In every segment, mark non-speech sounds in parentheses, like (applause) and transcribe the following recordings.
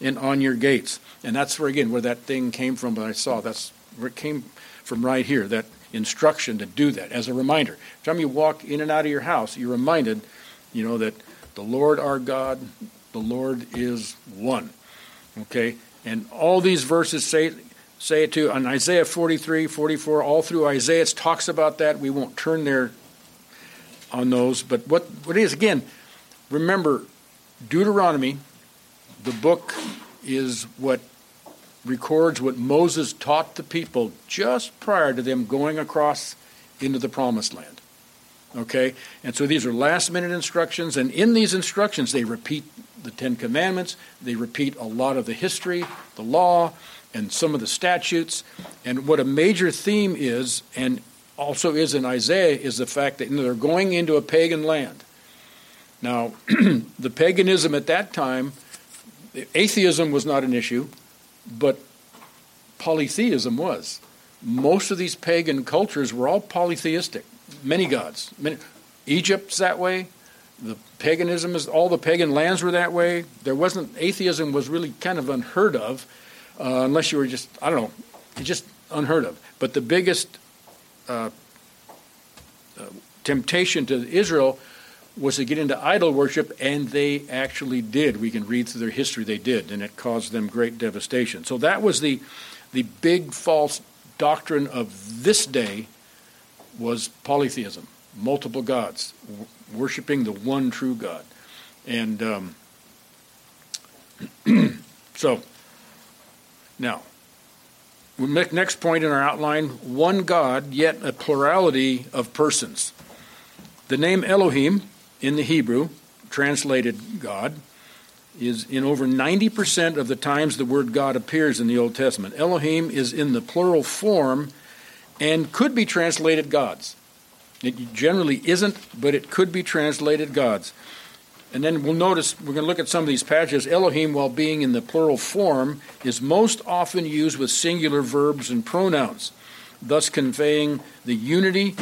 and on your gates. And that's where, again, where that thing came from that I saw. That's where it came from right here, that instruction to do that as a reminder. Every time you walk in and out of your house, you're reminded, you know, that the Lord our God, the Lord is one. Okay? And all these verses say say it to on Isaiah 43, 44, all through Isaiah it talks about that. We won't turn there on those. But what, what is, again, remember, Deuteronomy, the book is what records what Moses taught the people just prior to them going across into the promised land. Okay? And so these are last minute instructions, and in these instructions, they repeat the Ten Commandments, they repeat a lot of the history, the law, and some of the statutes. And what a major theme is, and also is in Isaiah, is the fact that they're going into a pagan land. Now, (clears throat) the paganism at that time, atheism was not an issue, but polytheism was. Most of these pagan cultures were all polytheistic, many gods. Many, Egypt's that way. The paganism is all the pagan lands were that way. There wasn't atheism was really kind of unheard of, uh, unless you were just I don't know, just unheard of. But the biggest uh, uh, temptation to Israel was to get into idol worship, and they actually did. We can read through their history; they did, and it caused them great devastation. So that was the the big false doctrine of this day was polytheism, multiple gods, worshiping the one true God, and um, (clears throat) so now next point in our outline one God, yet a plurality of persons. The name Elohim in the Hebrew, translated God, is in over 90% of the times the word God appears in the Old Testament. Elohim is in the plural form and could be translated gods. It generally isn't, but it could be translated gods. And then we'll notice, we're going to look at some of these passages. Elohim, while being in the plural form, is most often used with singular verbs and pronouns, thus conveying the unity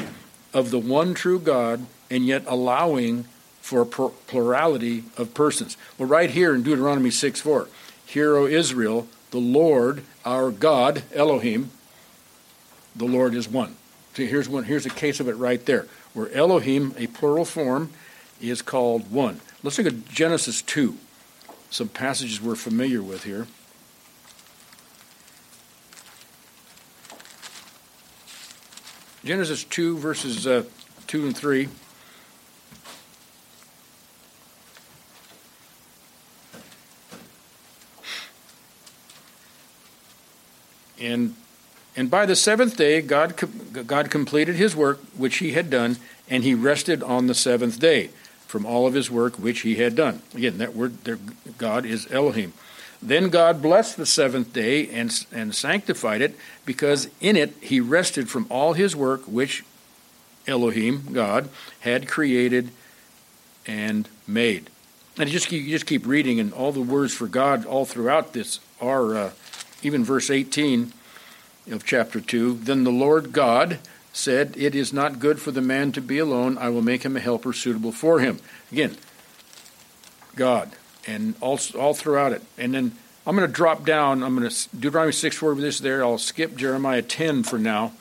of the one true God and yet allowing for plurality of persons. Well, right here in Deuteronomy 6 4, Hear, O Israel, the Lord our God, Elohim, the Lord is one. So here's one. Here's a case of it right there, where Elohim, a plural form, is called one. Let's look at Genesis 2, some passages we're familiar with here. Genesis 2, verses uh, 2 and 3. And and by the seventh day, God, God completed his work which he had done, and he rested on the seventh day from all of his work which he had done. Again, that word there, God is Elohim. Then God blessed the seventh day and, and sanctified it, because in it he rested from all his work which Elohim, God, had created and made. And you just keep, you just keep reading, and all the words for God all throughout this are, uh, even verse 18 of chapter 2 Then the Lord God said, It is not good for the man to be alone. I will make him a helper suitable for him. Again, God, and all, all throughout it. And then I'm going to drop down. I'm going to Deuteronomy 6 4 with this there. I'll skip Jeremiah 10 for now,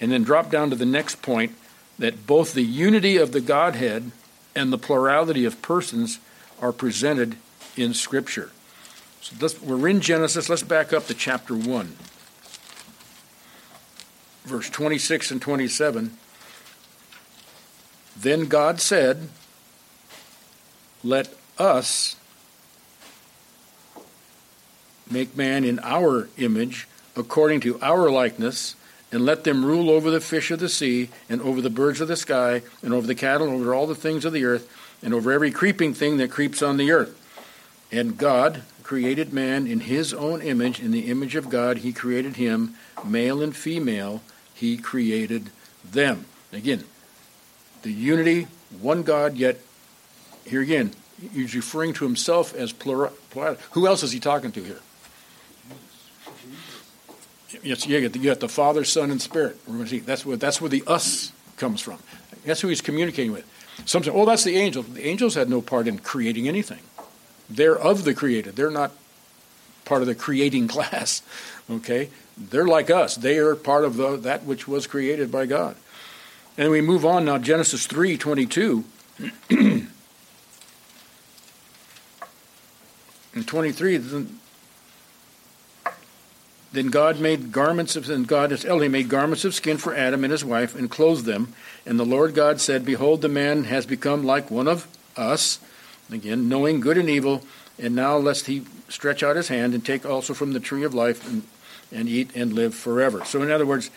and then drop down to the next point that both the unity of the Godhead and the plurality of persons are presented in Scripture. So we're in Genesis. Let's back up to chapter 1 verse 26 and 27. Then God said, Let us make man in our image, according to our likeness, and let them rule over the fish of the sea, and over the birds of the sky, and over the cattle, and over all the things of the earth, and over every creeping thing that creeps on the earth. And God created man in his own image, in the image of God he created him, male and female he created them. Again, the unity, one God, yet here again, he's referring to himself as plural. plural. Who else is he talking to here? Yes, you got, the, you the Father, Son, and Spirit. That's where that's where the us comes from. That's who he's communicating with. Some say, "Oh, that's the angels." The angels had no part in creating anything. They're of the created. They're not part of the creating (laughs) class. Okay? They're like us. They are part of the, that which was created by God. And we move on now, Genesis 3 22. (clears throat) and 23, then God made garments of, and God, Elohim, made garments of skin for Adam and his wife and clothed them. And the Lord God said, Behold, the man has become like one of us, again, knowing good and evil. And now lest he stretch out his hand and take also from the tree of life and, and eat and live forever. So, in other words,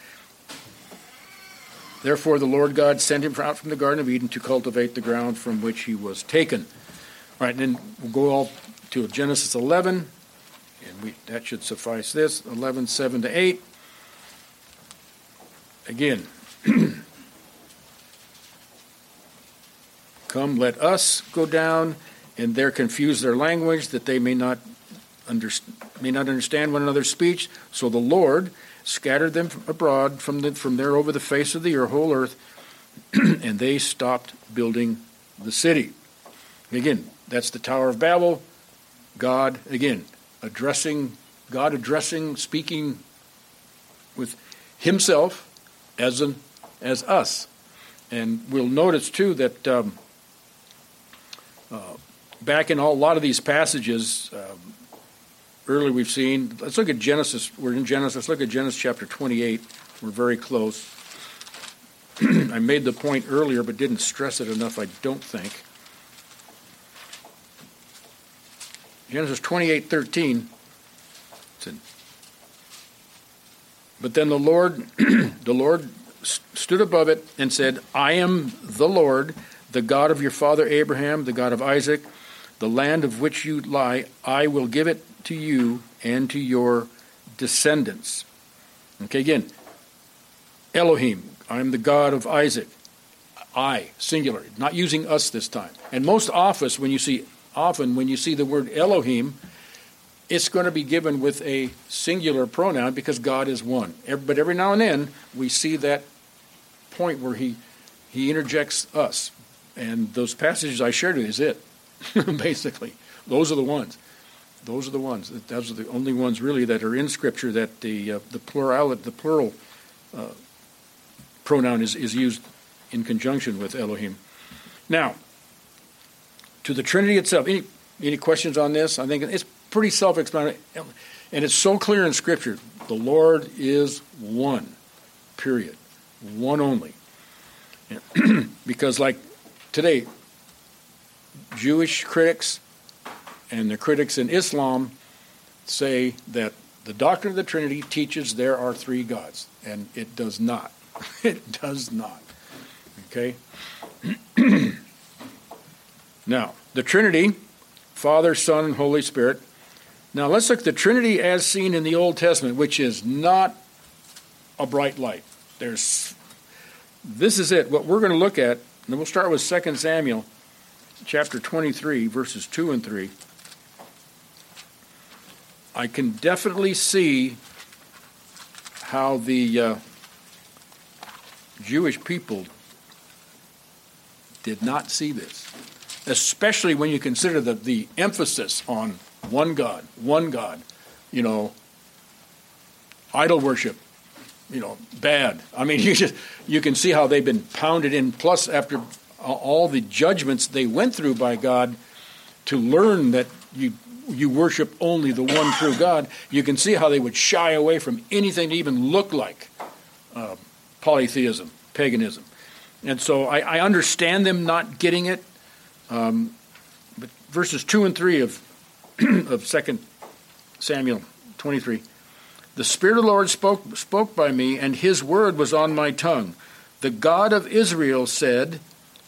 therefore the Lord God sent him out from the Garden of Eden to cultivate the ground from which he was taken. All right, then we'll go all to Genesis 11 and we, that should suffice this, 11, 7 to 8. Again, (clears throat) come, let us go down, and there confuse their language, that they may not, under, may not understand one another's speech. So the Lord scattered them abroad from, the, from there over the face of the whole earth, (clears throat) and they stopped building the city. Again, that's the Tower of Babel. God, again, addressing, God addressing, speaking with Himself as, an, as us. And we'll notice too that um, uh, back in all, a lot of these passages, um, earlier we've seen, let's look at Genesis. We're in Genesis. Let's look at Genesis chapter 28. We're very close. (clears throat) I made the point earlier, but didn't stress it enough, I don't think. Genesis 28 13. But then the Lord, (clears throat) the Lord stood above it and said, I am the Lord, the God of your father Abraham, the God of Isaac. The land of which you lie, I will give it to you and to your descendants. Okay, again, Elohim, I am the God of Isaac. I, singular, not using us this time. And most often, when you see often when you see the word Elohim, it's going to be given with a singular pronoun because God is one. But every now and then we see that point where he he interjects us, and those passages I shared with you is it, (laughs) basically. Those are the ones. Those are the ones. Those are the only ones really that are in Scripture that the uh, the plural the plural uh, pronoun is is used in conjunction with Elohim. Now, to the Trinity itself. Any any questions on this? I think it's pretty self-explanatory, and it's so clear in Scripture. The Lord is one, period, one only. (clears throat) because, like today, Jewish critics and the critics in Islam say that the doctrine of the Trinity teaches there are three gods, and it does not. (laughs) it does not. Okay? (clears throat) Now, the Trinity, Father, Son, and Holy Spirit. Now, let's look at the Trinity as seen in the Old Testament, which is not a bright light. There's this is it. What we're going to look at, and we'll start with 2 Samuel chapter 23, verses 2 and 3. I can definitely see how the uh, Jewish people did not see this especially when you consider the, the emphasis on one God, one God, you know, idol worship, you know, bad. I mean, (laughs) you just you can see how they've been pounded in. Plus, after all the judgments they went through by God to learn that you you worship only the one true God, you can see how they would shy away from anything to even look like uh, polytheism, paganism. And so I, I understand them not getting it, um, but verses 2 and 3 of, (clears throat) of 2 Samuel 23. The Spirit of the Lord spoke, spoke by me, and his word was on my tongue. The God of Israel said,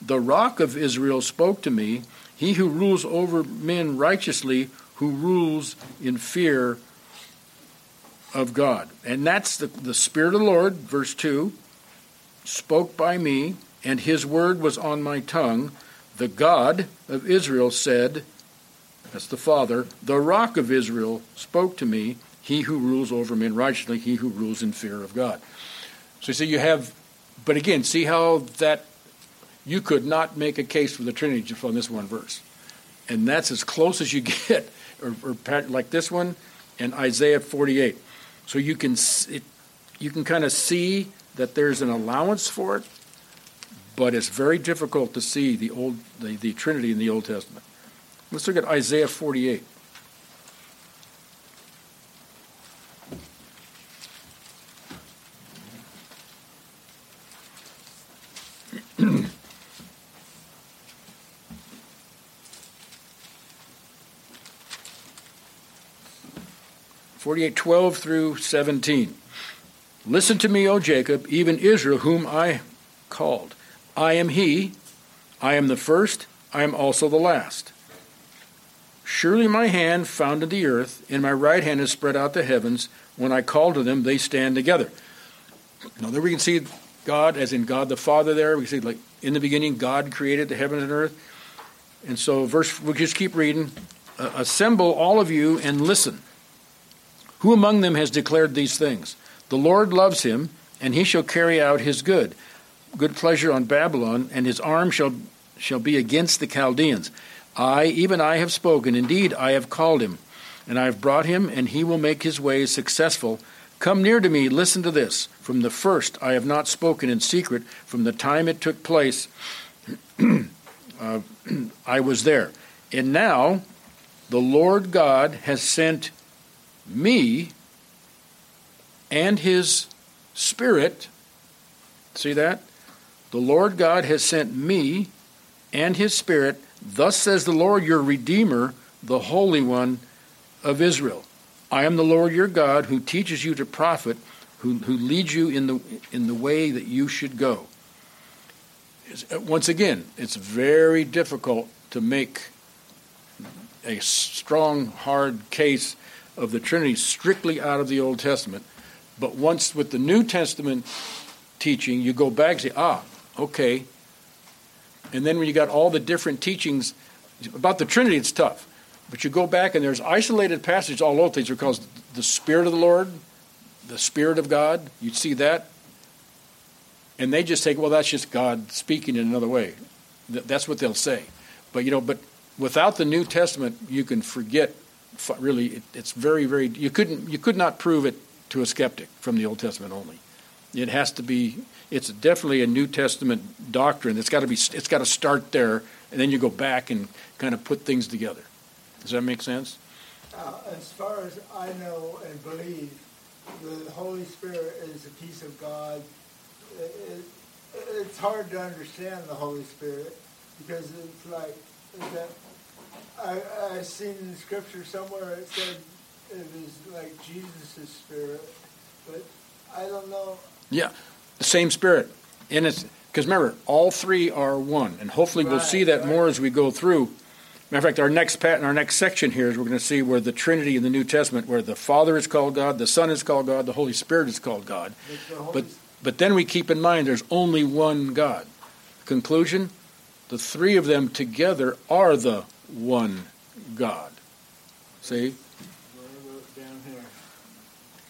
The rock of Israel spoke to me, he who rules over men righteously, who rules in fear of God. And that's the, the Spirit of the Lord, verse 2, spoke by me, and his word was on my tongue. The God of Israel said, that's the Father, the rock of Israel spoke to me, he who rules over men righteously, he who rules in fear of God. So you see, you have, but again, see how that you could not make a case for the Trinity just on this one verse. And that's as close as you (laughs) get, or, or like this one, and Isaiah 48. So you can you can kind of see that there's an allowance for it, but it's very difficult to see the old the, the Trinity in the Old Testament. Let's look at Isaiah 48. Forty-eight, twelve through seventeen. Listen to me, O Jacob, even Israel, whom I called. I am he, I am the first, I am also the last. Surely my hand founded the earth, and my right hand has spread out the heavens. When I call to them, they stand together. Now there we can see God as in God the Father there. We see like in the beginning, God created the heavens and earth. And so verse we'll just keep reading. Assemble all of you and listen. Who among them has declared these things? The Lord loves him, and he shall carry out his good, good pleasure on Babylon, and his arm shall, shall be against the Chaldeans. I, even I, have spoken. Indeed, I have called him, and I have brought him, and he will make his ways successful. Come near to me, listen to this. From the first I have not spoken in secret, from the time it took place, (clears throat) uh, (clears throat) I was there. And now the Lord God has sent me and his Spirit. See that? The Lord God has sent me and his Spirit. Thus says the Lord your Redeemer, the Holy One of Israel. I am the Lord your God who teaches you to profit, who, who leads you in the, in the way that you should go. Uh, once again, it's very difficult to make a strong, hard case of the Trinity strictly out of the Old Testament but once with the New Testament teaching, you go back and say, ah, okay. And then when you got all the different teachings about the Trinity, it's tough. But you go back and there's isolated passages all over things because the Spirit of the Lord, the Spirit of God, you see that. And they just take, well, that's just God speaking in another way. That's what they'll say. But, you know, but without the New Testament, you can forget, really, it's very, very, you couldn't, you could not prove it to a skeptic from the Old Testament only. It has to be. It's definitely a New Testament doctrine. It's got to be. It's got to start there, and then you go back and kind of put things together. Does that make sense? Uh, as far as I know and believe, the Holy Spirit is a piece of God. It, it, it's hard to understand the Holy Spirit because it's like that. I I seen in Scripture somewhere it said it was like Jesus' spirit, but I don't know. Yeah, the same spirit. And it's because remember, all three are one, and hopefully we'll see that right. more as we go through. Matter of fact, our next pat in our next section here is we're going to see where the Trinity in the New Testament, where the Father is called God, the Son is called God, the Holy Spirit is called God. But but then we keep in mind there's only one God. Conclusion: the three of them together are the one God. See?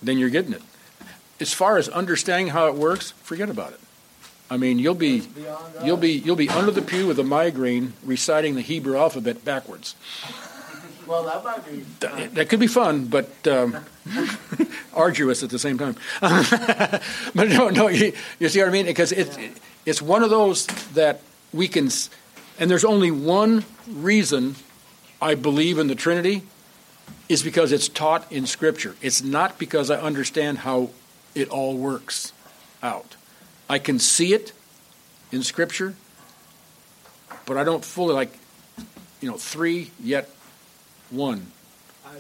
then you're getting it. As far as understanding how it works, forget about it. I mean, you'll be you'll be you'll be under the pew with a migraine reciting the Hebrew alphabet backwards. Well, that might be. That, that could be fun, but um, (laughs) arduous at the same time. (laughs) but no, no, you, you, see what I mean? Because it's yeah. it's one of those that we can, and there's only one reason I believe in the Trinity, is because it's taught in Scripture. It's not because I understand how it all works out. I can see it in Scripture, but I don't fully like, you know, three yet one. I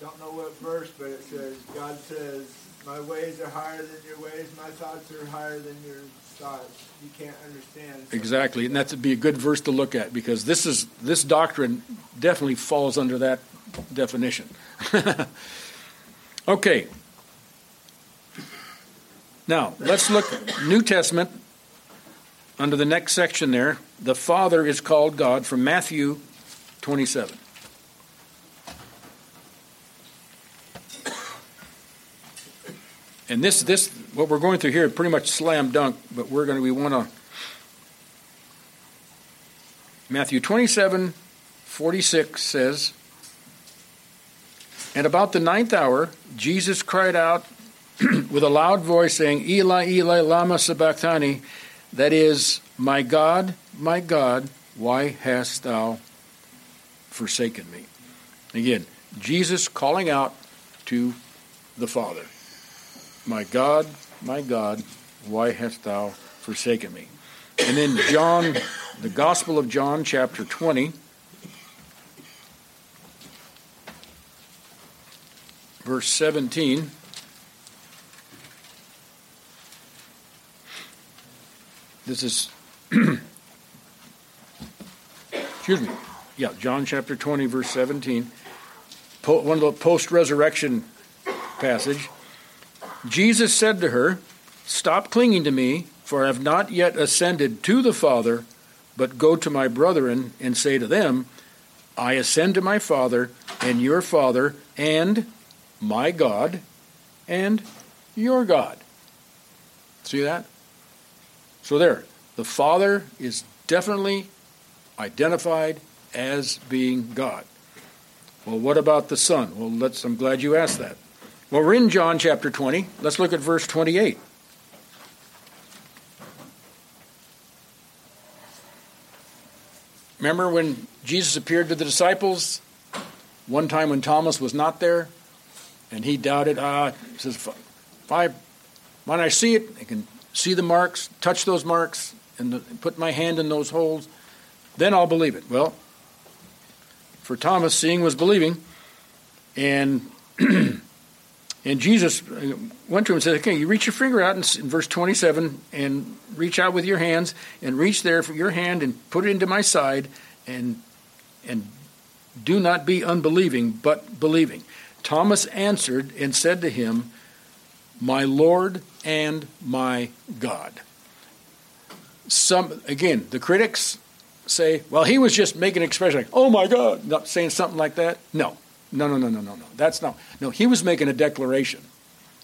don't know what verse, but it says, God says, My ways are higher than your ways, my thoughts are higher than your You can't understand. Exactly, and that would be a good verse to look at because this is this doctrine definitely falls under that definition. (laughs) okay. Now, let's look New Testament under the next section there. The Father is called God from Matthew 27. And this, this, what we're going through here, pretty much slam dunk, but we're going to, we want to. Matthew 27, 46 says, And about the ninth hour, Jesus cried out (clears throat) with a loud voice, saying, Eli, Eli, Lama Sabachthani, that is, My God, my God, why hast thou forsaken me? Again, Jesus calling out to the Father, My God, my God, why hast thou forsaken me? And then John, the Gospel of John, chapter 20, verse 17. This is, (clears throat) excuse me, yeah, John chapter 20, verse 17, one of the post resurrection passage. Jesus said to her, Stop clinging to me, for I have not yet ascended to the Father, but go to my brethren and say to them, I ascend to my Father and your Father, and my God and your God. See that? So there, the Father is definitely identified as being God. Well, what about the Son? Well, let's I'm glad you asked that. Well, we're in John chapter 20. Let's look at verse 28. Remember when Jesus appeared to the disciples? One time when Thomas was not there, and he doubted. Ah, says, if I, when I see it, I can see the marks, touch those marks, and the, put my hand in those holes, then I'll believe it. Well, for Thomas, seeing was believing, and (clears throat) and Jesus uh, went to him and said, "Okay, you reach your finger out in, in verse 27, and reach out with your hands, and reach there for your hand, and put it into my side, and and do not be unbelieving, but believing." Thomas answered and said to him, My Lord and my God. Some again, the critics say, well, he was just making an expression like, oh my God, not saying something like that. No, no, no, no, no, no, no. That's not. No, he was making a declaration.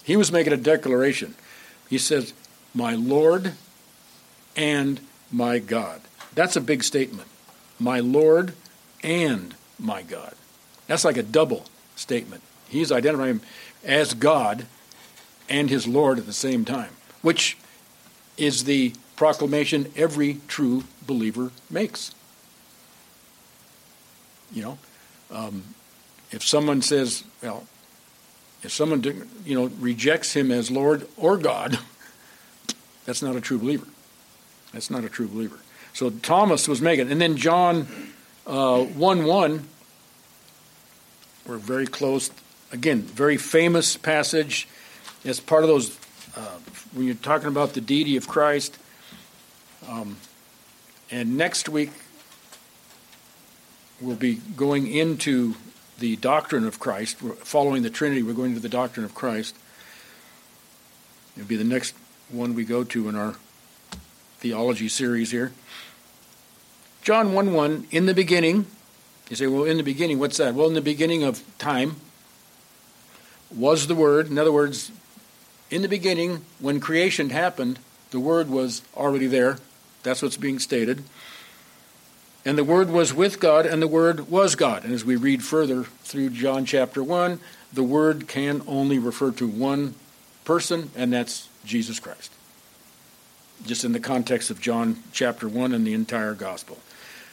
He was making a declaration. He says, my Lord and my God. That's a big statement. My Lord and my God. That's like a double statement. He's identifying as God and his Lord at the same time, which is the proclamation every true believer makes. You know, um, if someone says, well, if someone you know rejects him as Lord or God, (laughs) that's not a true believer. That's not a true believer. So Thomas was making, and then John uh, one one. We're very close again, very famous passage. It's part of those, uh, when you're talking about the deity of Christ. Um, and next week, we'll be going into the doctrine of Christ. Following the Trinity, we're going to the doctrine of Christ. It'll be the next one we go to in our theology series here. John 1 1, in the beginning, you say, well, in the beginning, what's that? Well, in the beginning of time, was the Word. In other words, in the beginning, when creation happened, the Word was already there. That's what's being stated. And the Word was with God, and the Word was God. And as we read further through John chapter 1, the Word can only refer to one person, and that's Jesus Christ. Just in the context of John chapter 1 and the entire gospel.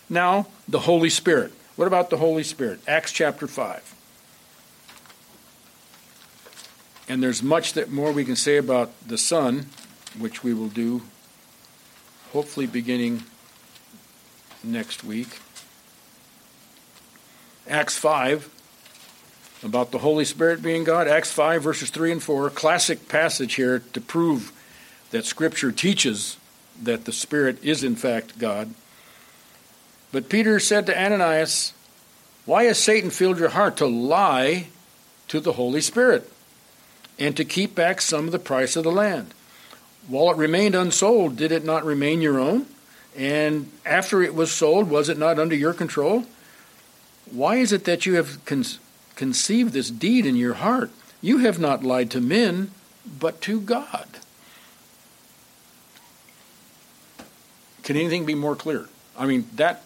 Now, the Holy Spirit. What about the Holy Spirit? Acts chapter 5. And there's much that more we can say about the Son, which we will do hopefully beginning next week. Acts 5, about the Holy Spirit being God. Acts 5, verses 3 and 4, classic passage here to prove that Scripture teaches that the Spirit is in fact God. But Peter said to Ananias, Why has Satan filled your heart to lie to the Holy Spirit? and to keep back some of the price of the land. While it remained unsold, did it not remain your own? And after it was sold, was it not under your control? Why is it that you have con- conceived this deed in your heart? You have not lied to men, but to God. Can anything be more clear? I mean, that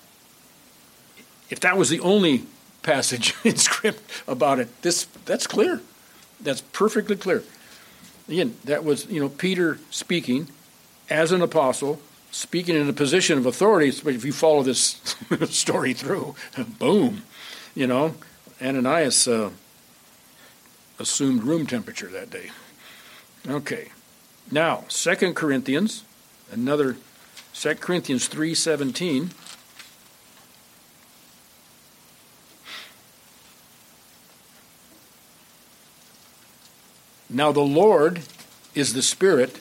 if that was the only passage (laughs) in script about it. This that's clear. That's perfectly clear. Again, that was you know Peter speaking as an apostle, speaking in a position of authority. But if you follow this (laughs) story through, boom, you know, Ananias uh, assumed room temperature that day. Okay, now Second Corinthians, another Second Corinthians three seventeen. Now the Lord is the Spirit,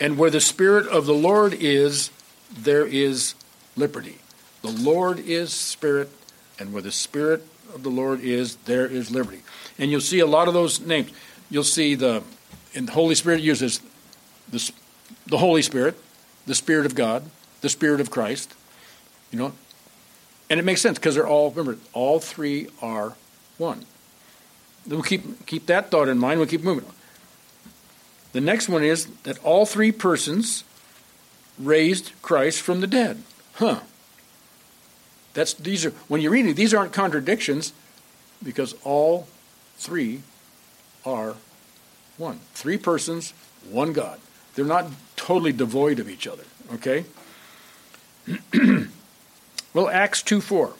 and where the Spirit of the Lord is, there is liberty. The Lord is Spirit, and where the Spirit of the Lord is, there is liberty. And you'll see a lot of those names. You'll see the, and the Holy Spirit uses the, the Holy Spirit, the Spirit of God, the Spirit of Christ, you know. And it makes sense because they're all, remember, all three are one. We'll keep, keep that thought in mind. We'll keep moving. The next one is that all three persons raised Christ from the dead. Huh. That's these are when you're reading these aren't contradictions because all three are one. Three persons, one God. They're not totally devoid of each other, okay? (clears throat) well, Acts 2 4.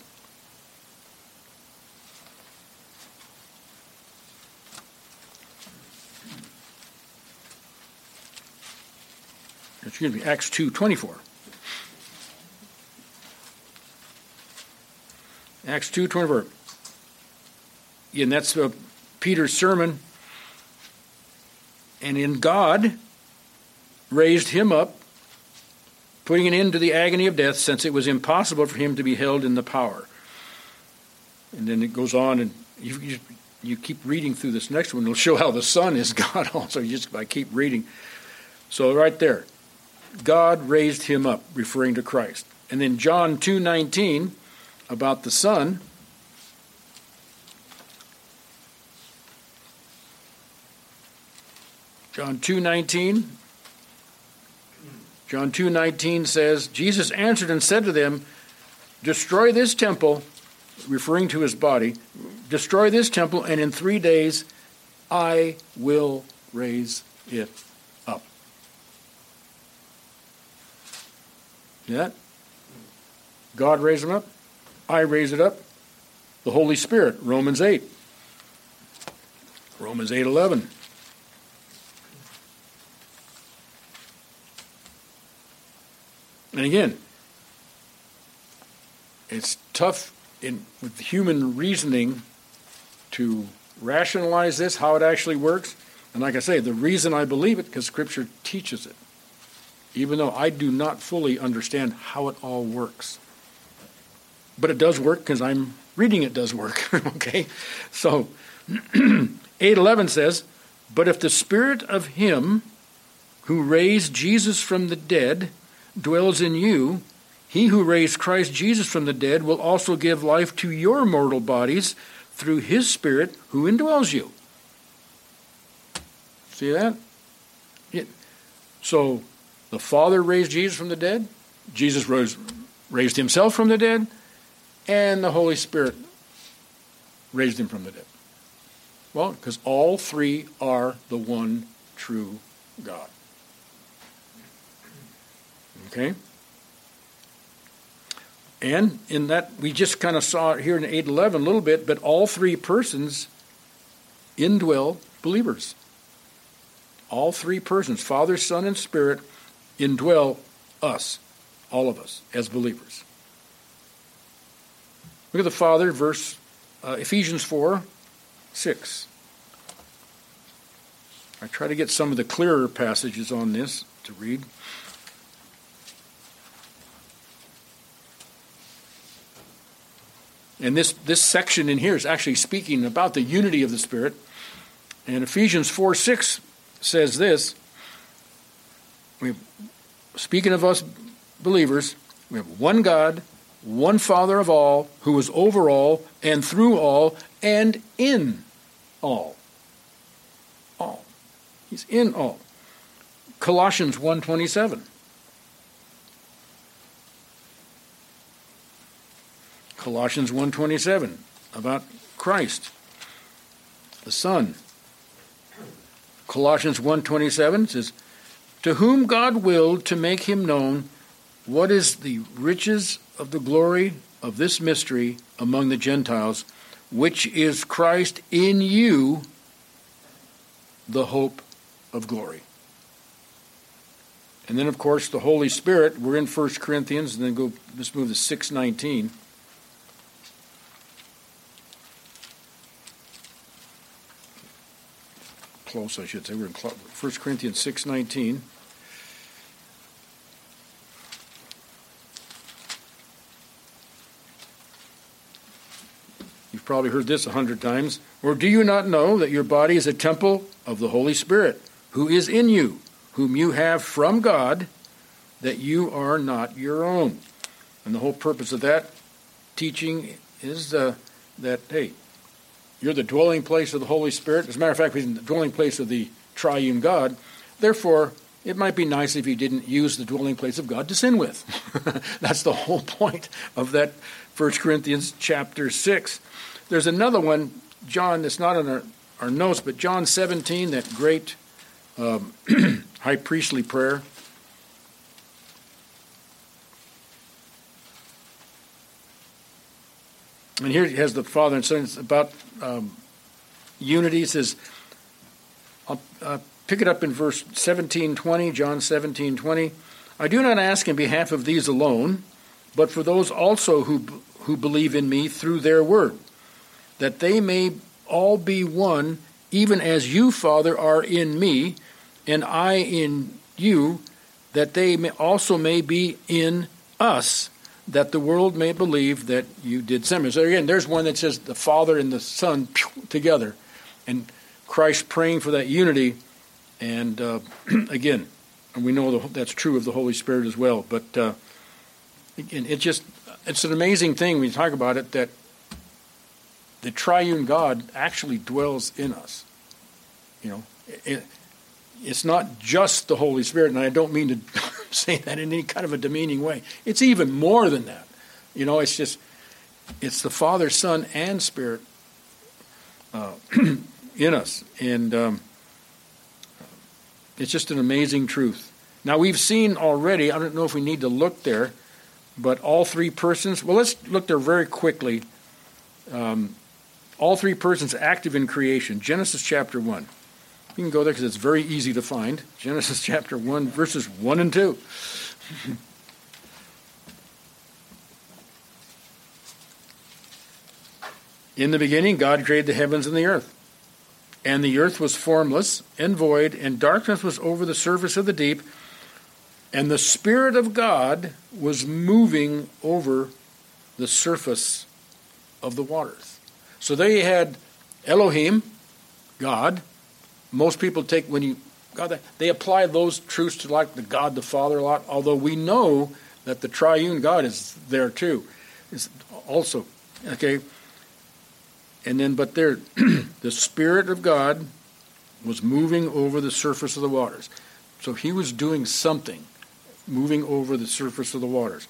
Excuse me, Acts 2.24. Acts 2.24. And that's uh, Peter's sermon. And in God raised him up, putting an end to the agony of death, since it was impossible for him to be held in the power. And then it goes on, and you, you, you keep reading through this next one. It'll show how the Son is (laughs) God also. Just I keep reading. So right there, God raised him up, referring to Christ. And then John 2:19 about the Son. John 2:19 John 2:19 says Jesus answered and said to them destroy this temple referring to his body destroy this temple and in 3 days I will raise it Yeah. God raised him up. I raise it up. The Holy Spirit, Romans 8. Romans 8 11. And again, it's tough in with human reasoning to rationalize this, how it actually works. And like I say, the reason I believe it because Scripture teaches it even though I do not fully understand how it all works. But it does work because I'm reading it does work. (laughs) okay? So (clears throat) 811 says, But if the spirit of him who raised Jesus from the dead dwells in you, he who raised Christ Jesus from the dead will also give life to your mortal bodies through his spirit who indwells you. See that? So the Father raised Jesus from the dead, Jesus rose, raised himself from the dead, and the Holy Spirit raised him from the dead. Well, because all three are the one true God. Okay? And in that, we just kind of saw it here in 811 a little bit, but all three persons indwell believers. All three persons, Father, Son, and Spirit, indwell us, all of us, as believers. Look at the Father, verse uh, Ephesians 4 6. I try to get some of the clearer passages on this to read. And this, this section in here is actually speaking about the unity of the Spirit. And Ephesians 4 6 says this we, speaking of us believers, we have one God, one Father of all, who is over all and through all and in all. All. He's in all. Colossians 1:27. Colossians 1:27. about Christ, the Son. Colossians 1:27 says, "To whom God willed to make him known what is the riches of the glory of this mystery among the Gentiles, which is Christ in you, the hope of glory." And then, of course, the Holy Spirit. We're in 1 Corinthians, and then go. Let's move to 619. Close, I should say. We're in 1 Corinthians 619. Probably heard this a hundred times. Or do you not know that your body is a temple of the Holy Spirit, who is in you? whom you have from God, that you are not your own. And the whole purpose of that teaching is uh, that, hey, you're the dwelling place of the Holy Spirit. As a matter of fact, he's in the dwelling place of the triune God. Therefore, it might be nice if you didn't use the dwelling place of God to sin with. (laughs) That's the whole point of that 1 Corinthians chapter 6. There's another one, John, that's not in our, our notes, but John 17, that great um, (clears throat) high priestly prayer. And here he has the Father and Son. It's about um, unity. It says, I'll uh, pick it up in verse 1720, John 17 20. I do not ask in behalf of these alone, but for those also who, who believe in me through their word, that they may all be one, even as you, Father, are in me, and I in you, that they may also may be in us, that the world may believe that you did send me. So again, there's one that says the Father and the Son together, and Christ praying for that unity. And uh, (clears throat) again, we know that's true of the Holy Spirit as well. But uh, again, it just it's an amazing thing when you talk about it that the triune God actually dwells in us. You know, it, it's not just the Holy Spirit, and I don't mean to (laughs) say that in any kind of a demeaning way. It's even more than that. You know, it's just, it's the Father, Son, and Spirit uh, (clears throat) in us. And um, it's just an amazing truth. Now, we've seen already, I don't know if we need to look there, but all three persons, well, let's look there very quickly. Um, all three persons active in creation. Genesis chapter 1. You can go there because it's very easy to find. (laughs) Genesis chapter 1, verses 1 and 2. (laughs) In the beginning, God created the heavens and the earth. And the earth was formless and void, and darkness was over the surface of the deep, and the Spirit of God was moving over the surface of the waters. So they had Elohim, God, most people take when you God they apply those truths to like the God the Father a lot, although we know that the triune God is there too. Is also okay. And then but there (clears throat) the Spirit of God was moving over the surface of the waters. So he was doing something, moving over the surface of the waters.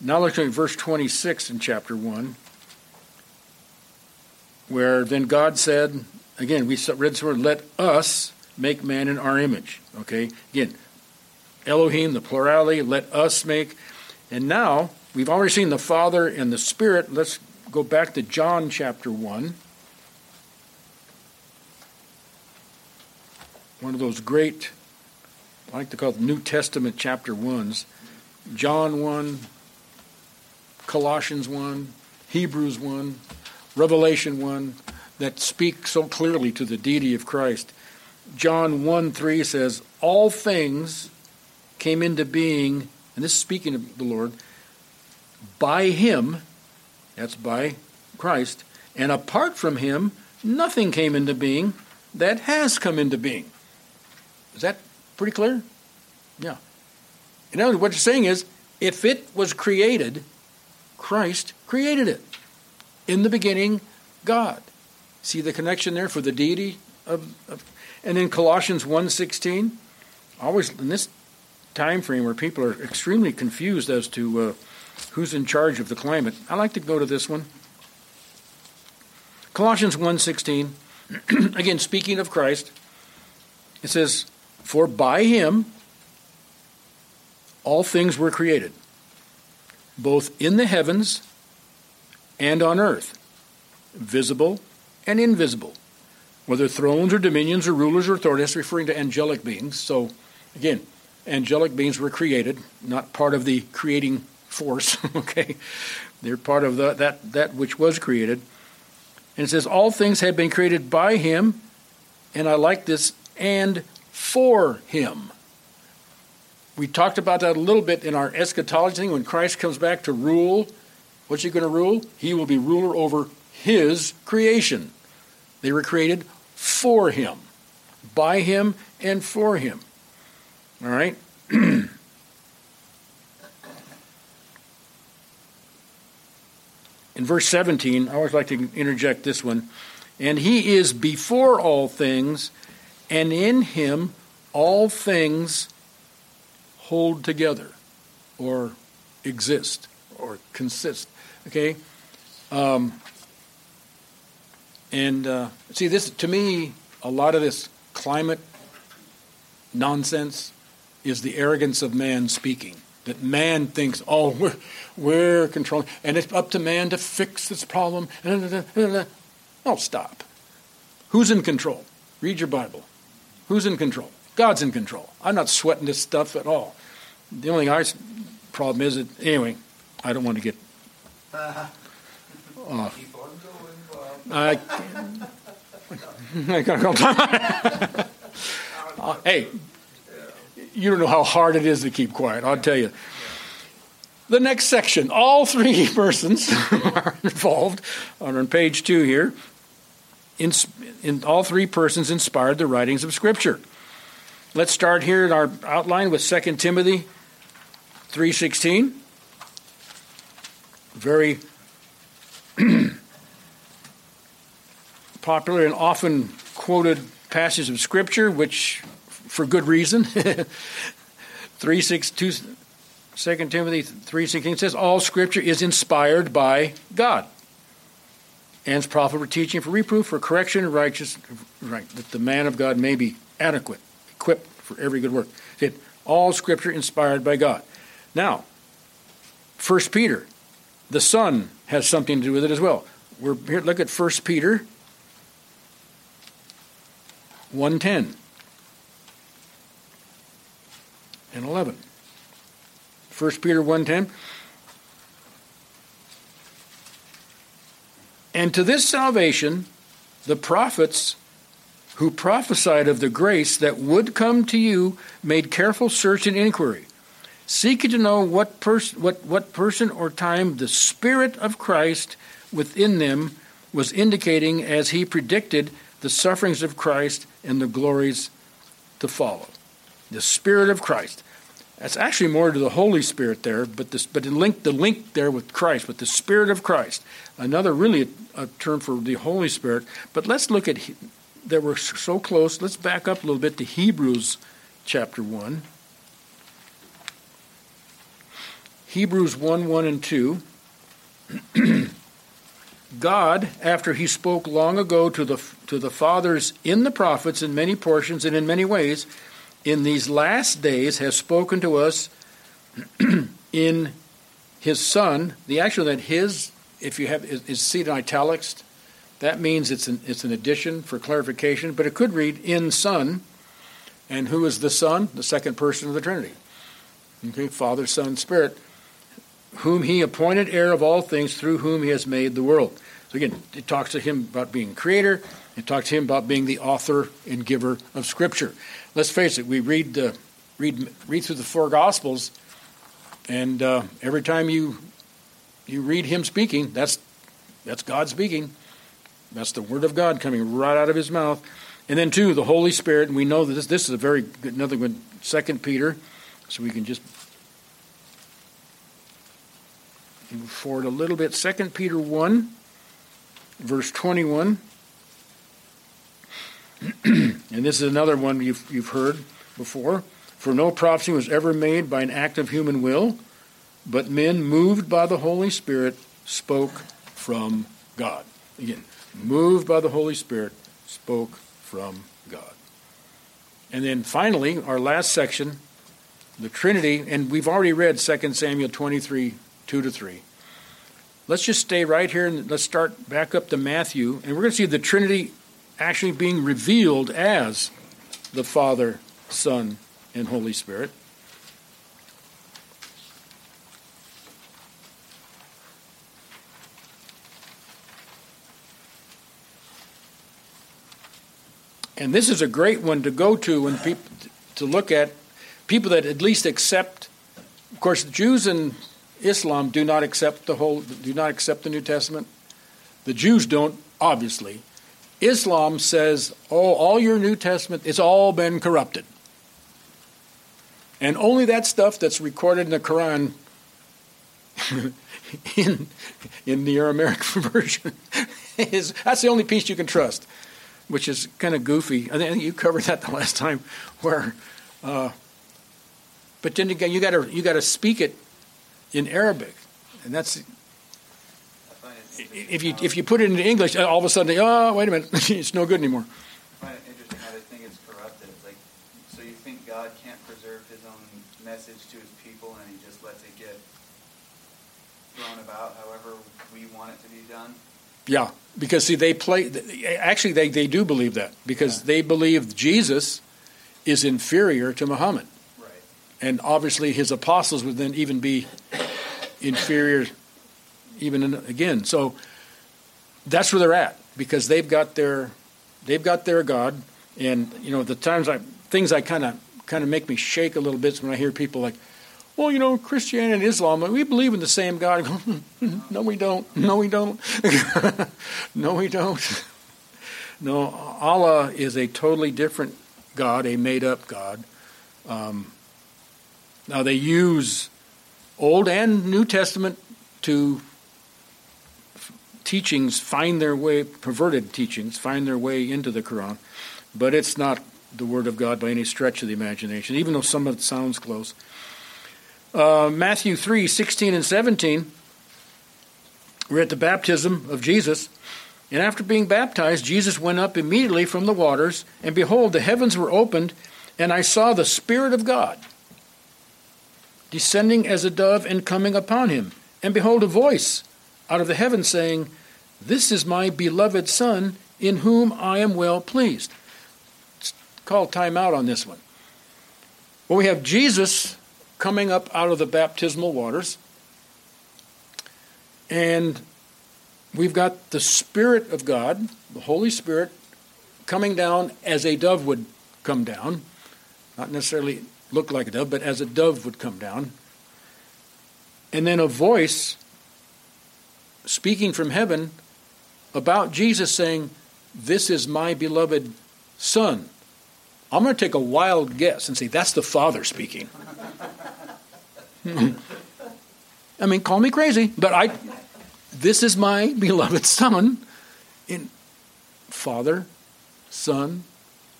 Now look at verse 26 in chapter 1, where then God said, Again, we read this word, let us make man in our image. Okay? Again, Elohim, the plurality, let us make. And now, we've already seen the Father and the Spirit. Let's go back to John chapter 1. One of those great, I like to call it New Testament chapter 1s. John 1, Colossians 1, Hebrews 1, Revelation 1, that speak so clearly to the deity of Christ. John 1 3 says, All things came into being, and this is speaking of the Lord, by him, that's by Christ, and apart from him, nothing came into being that has come into being. Is that pretty clear? Yeah. In other words, what you're saying is, if it was created, Christ created it. In the beginning, God. See the connection there for the deity of, of and in Colossians 1.16, always in this time frame where people are extremely confused as to uh, who's in charge of the climate. I like to go to this one. Colossians 1:16, (clears throat) again speaking of Christ, it says, "For by him all things were created, both in the heavens and on earth, visible and invisible, whether thrones or dominions or rulers or authorities, referring to angelic beings. So, again, angelic beings were created, not part of the creating force, (laughs) okay? They're part of the, that, that which was created. And it says, All things have been created by him, and I like this, and for him. We talked about that a little bit in our eschatology thing. When Christ comes back to rule, what's he going to rule? He will be ruler over his creation. They were created for him, by him, and for him. All right? (clears throat) in verse 17, I always like to interject this one. And he is before all things, and in him all things hold together or exist or consist. Okay? Um, and uh, see, this to me, a lot of this climate nonsense is the arrogance of man speaking. That man thinks, oh, (laughs) we're, we're controlling, and it's up to man to fix this problem. Oh, stop. Who's in control? Read your Bible. Who's in control? God's in control. I'm not sweating this stuff at all. The only problem is that, anyway, I don't want to get I, I gotta go. uh, hey, you don't know how hard it is to keep quiet. I'll tell you. The next section, all three (laughs) persons are involved, on page two here. In, in, all three persons inspired the writings of Scripture. Let's start here in our outline with 2 Timothy 3.16. Very (clears throat) popular and often quoted passage of Scripture, which for good reason. (laughs) 3, 6, 2, 2 Timothy 3.16 says, All Scripture is inspired by God and is profitable for teaching, for reproof, for correction, and righteous, right, that the man of God may be adequate, equipped for every good work. All Scripture inspired by God. Now, 1 Peter, the Son has something to do with it as well. We're here. Look at 1 Peter 110. and 11. 1 Peter 1:10 And to this salvation the prophets who prophesied of the grace that would come to you made careful search and inquiry seeking to know what, pers- what, what person or time the Spirit of Christ within them was indicating as he predicted the sufferings of Christ and the glories to follow. The Spirit of Christ. That's actually more to the Holy Spirit there, but this, but the link the link there with Christ, with the Spirit of Christ. Another really a, a term for the Holy Spirit. But let's look at that we're so close. Let's back up a little bit to Hebrews chapter one. Hebrews 1 1 and 2. (clears throat) God, after he spoke long ago to the, to the fathers in the prophets in many portions and in many ways, in these last days has spoken to us (clears throat) in his son. The actual that his, if you have is, is seated in italics, that means it's an it's an addition for clarification, but it could read in son. And who is the Son? The second person of the Trinity. Okay, Father, Son, Spirit, whom he appointed heir of all things, through whom he has made the world. So again, it talks to him about being creator. It talks to him about being the author and giver of Scripture let's face it, we read the read read through the four Gospels, and uh, every time you you read him speaking, that's that's God speaking. That's the word of God coming right out of his mouth. And then two, the Holy Spirit, and we know that this this is a very good another one, Second Peter, so we can just move forward a little bit. Second Peter one, verse twenty one. (clears throat) and this is another one you've, you've heard before. For no prophecy was ever made by an act of human will, but men moved by the Holy Spirit spoke from God. Again, moved by the Holy Spirit, spoke from God. And then finally, our last section, the Trinity, and we've already read 2 Samuel 23 2 to 3. Let's just stay right here and let's start back up to Matthew, and we're going to see the Trinity actually being revealed as the Father, Son, and Holy Spirit. And this is a great one to go to when people to look at people that at least accept. Of course, the Jews and Islam do not accept the whole do not accept the New Testament. The Jews don't, obviously. Islam says, "Oh, all your New Testament, it's all been corrupted." And only that stuff that's recorded in the Quran (laughs) in in the Aramaic (laughs) version is that's the only piece you can trust which is kind of goofy. I think you covered that the last time, where, uh, but then again, you got to you got to speak it in Arabic, and that's if you if you put it into English, uh, all of a sudden, oh wait a minute, (laughs) it's no good anymore. I find it interesting how they think it's corrupted. Like, so you think God can't preserve His own message to His people, and He just lets it get thrown about however we want it to be done? Yeah, because see, they play. Actually, they, they do believe that because yeah. they believe Jesus is inferior to Muhammad. And obviously his apostles would then even be inferior, even in, again. So that's where they're at because they've got their they've got their God, and you know the times I things I kind of kind of make me shake a little bit when I hear people like, well, you know, Christianity and Islam, we believe in the same God. (laughs) no, we don't. No, we don't. (laughs) no, we don't. (laughs) No, Allah is a totally different God, a made up God. Um, now, they use Old and New Testament to teachings find their way, perverted teachings find their way into the Quran, but it's not the Word of God by any stretch of the imagination, even though some of it sounds close. Uh, Matthew 3 16 and 17, we're at the baptism of Jesus. And after being baptized, Jesus went up immediately from the waters, and behold, the heavens were opened, and I saw the Spirit of God descending as a dove and coming upon him. And behold, a voice out of the heaven saying, This is my beloved Son, in whom I am well pleased. Let's call time out on this one. Well, we have Jesus coming up out of the baptismal waters. And we've got the Spirit of God, the Holy Spirit, coming down as a dove would come down. Not necessarily look like a dove, but as a dove would come down. And then a voice speaking from heaven about Jesus saying, This is my beloved Son. I'm going to take a wild guess and say, That's the Father speaking. (laughs) I mean, call me crazy, but I. This is my beloved Son, in Father, Son,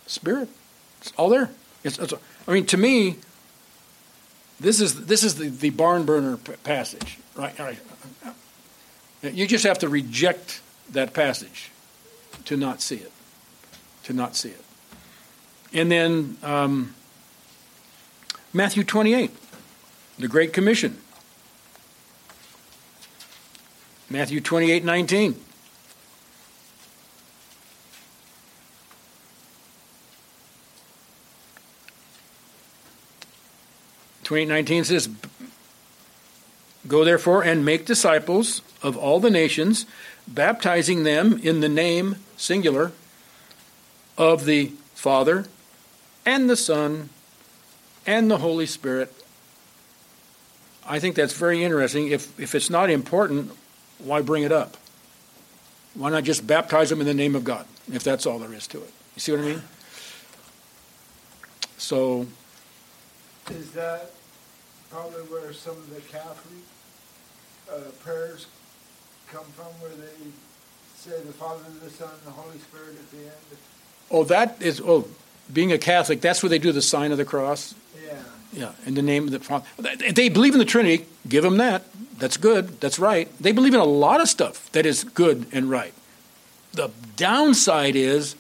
Spirit. It's all there. It's, it's, I mean, to me, this is this is the, the barn burner passage, right? right? You just have to reject that passage to not see it, to not see it. And then um, Matthew 28 the Great Commission. Matthew 28 19. Twenty nineteen says, Go therefore and make disciples of all the nations, baptizing them in the name, singular, of the Father and the Son and the Holy Spirit, I think that's very interesting. If, if it's not important, why bring it up? Why not just baptize them in the name of God, if that's all there is to it? You see what I mean? So. Is that probably where some of the Catholic uh, prayers come from, where they say the Father, the Son, and the Holy Spirit at the end? Oh, that is, oh, being a Catholic, that's where they do the sign of the cross? Yeah. Yeah, in the name of the Father. They believe in the Trinity. Give them that. That's good. That's right. They believe in a lot of stuff that is good and right. the downside is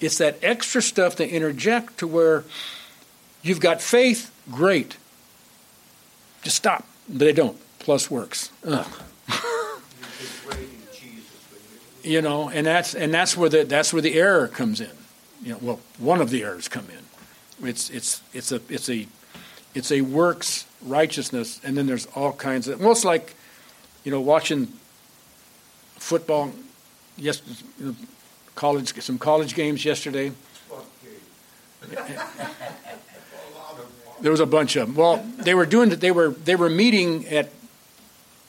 it's that extra stuff they interject to where you've got faith, great. Just stop. But they don't. Plus works. You know, and that's and that's where the that's where the error comes in. You know, well, one of the errors come in. It's it's it's a it's a it's a works righteousness, and then there's all kinds of almost like, you know, watching football. Yes, college some college games yesterday. (laughs) there was a bunch of them. Well, they were doing they were they were meeting at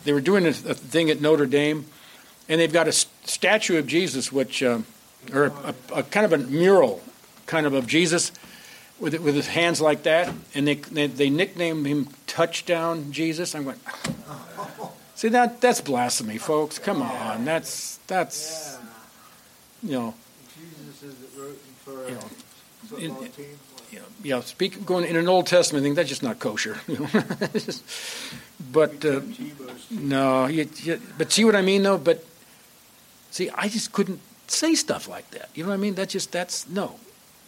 they were doing a, thing at Notre Dame, and they've got a statue of Jesus, which uh, or a, a, a, kind of a mural, kind of of Jesus, with with his hands like that, and they they, they nicknamed him Touchdown Jesus. I'm going. (laughs) See that that's blasphemy, folks. Come on, that's that's you know. Jesus is rooting for you know, football you know, you know speak, going in an Old Testament thing, that's just not kosher. (laughs) but uh, no, you, you, but see what I mean though. But see, I just couldn't say stuff like that. You know what I mean? That's just that's no.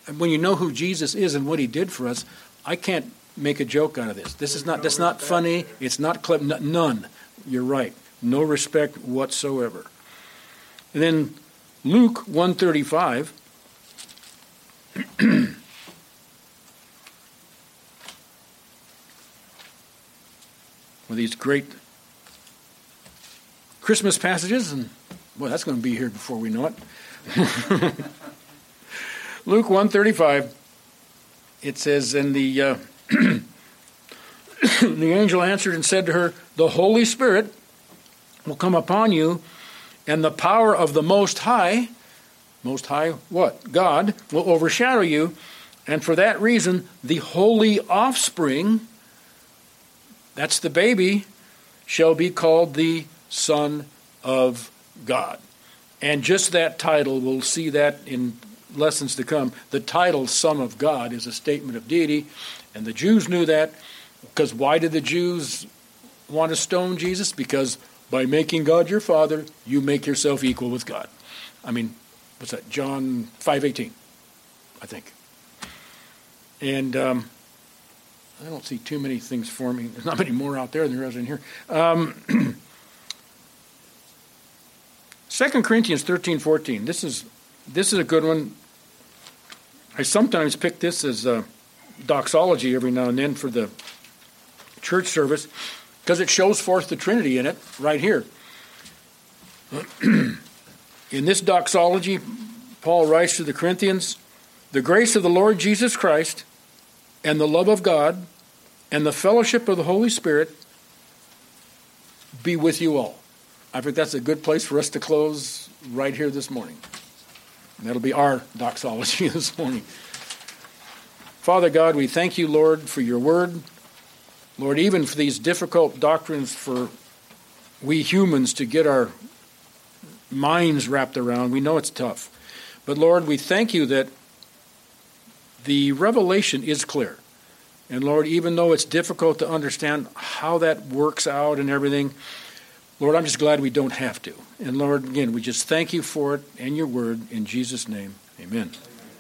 And when you know who Jesus is and what He did for us, I can't make a joke out of this. This is not that's not funny. It's not clever. None. You're right. No respect whatsoever. And then Luke 135. (clears throat) with these great Christmas passages, and well, that's going to be here before we know it. (laughs) Luke 135, it says, And the, uh, (clears throat) the angel answered and said to her, The Holy Spirit will come upon you, and the power of the Most High, Most High what? God, will overshadow you, and for that reason, the holy offspring that's the baby, shall be called the Son of God. And just that title, we'll see that in lessons to come. The title, Son of God, is a statement of deity, and the Jews knew that. Because why did the Jews want to stone Jesus? Because by making God your father, you make yourself equal with God. I mean, what's that? John 5.18, I think. And um, I don't see too many things forming. There's not many more out there than there is in here. Um, (clears throat) 2 Corinthians 13, 14. This is, this is a good one. I sometimes pick this as a doxology every now and then for the church service because it shows forth the Trinity in it right here. (clears throat) in this doxology, Paul writes to the Corinthians The grace of the Lord Jesus Christ and the love of God and the fellowship of the Holy Spirit be with you all. I think that's a good place for us to close right here this morning. And that'll be our doxology (laughs) this morning. Father God, we thank you, Lord, for your word. Lord, even for these difficult doctrines for we humans to get our minds wrapped around. We know it's tough. But Lord, we thank you that the revelation is clear. And Lord, even though it's difficult to understand how that works out and everything, Lord, I'm just glad we don't have to. And Lord, again, we just thank you for it and your word. In Jesus' name, amen.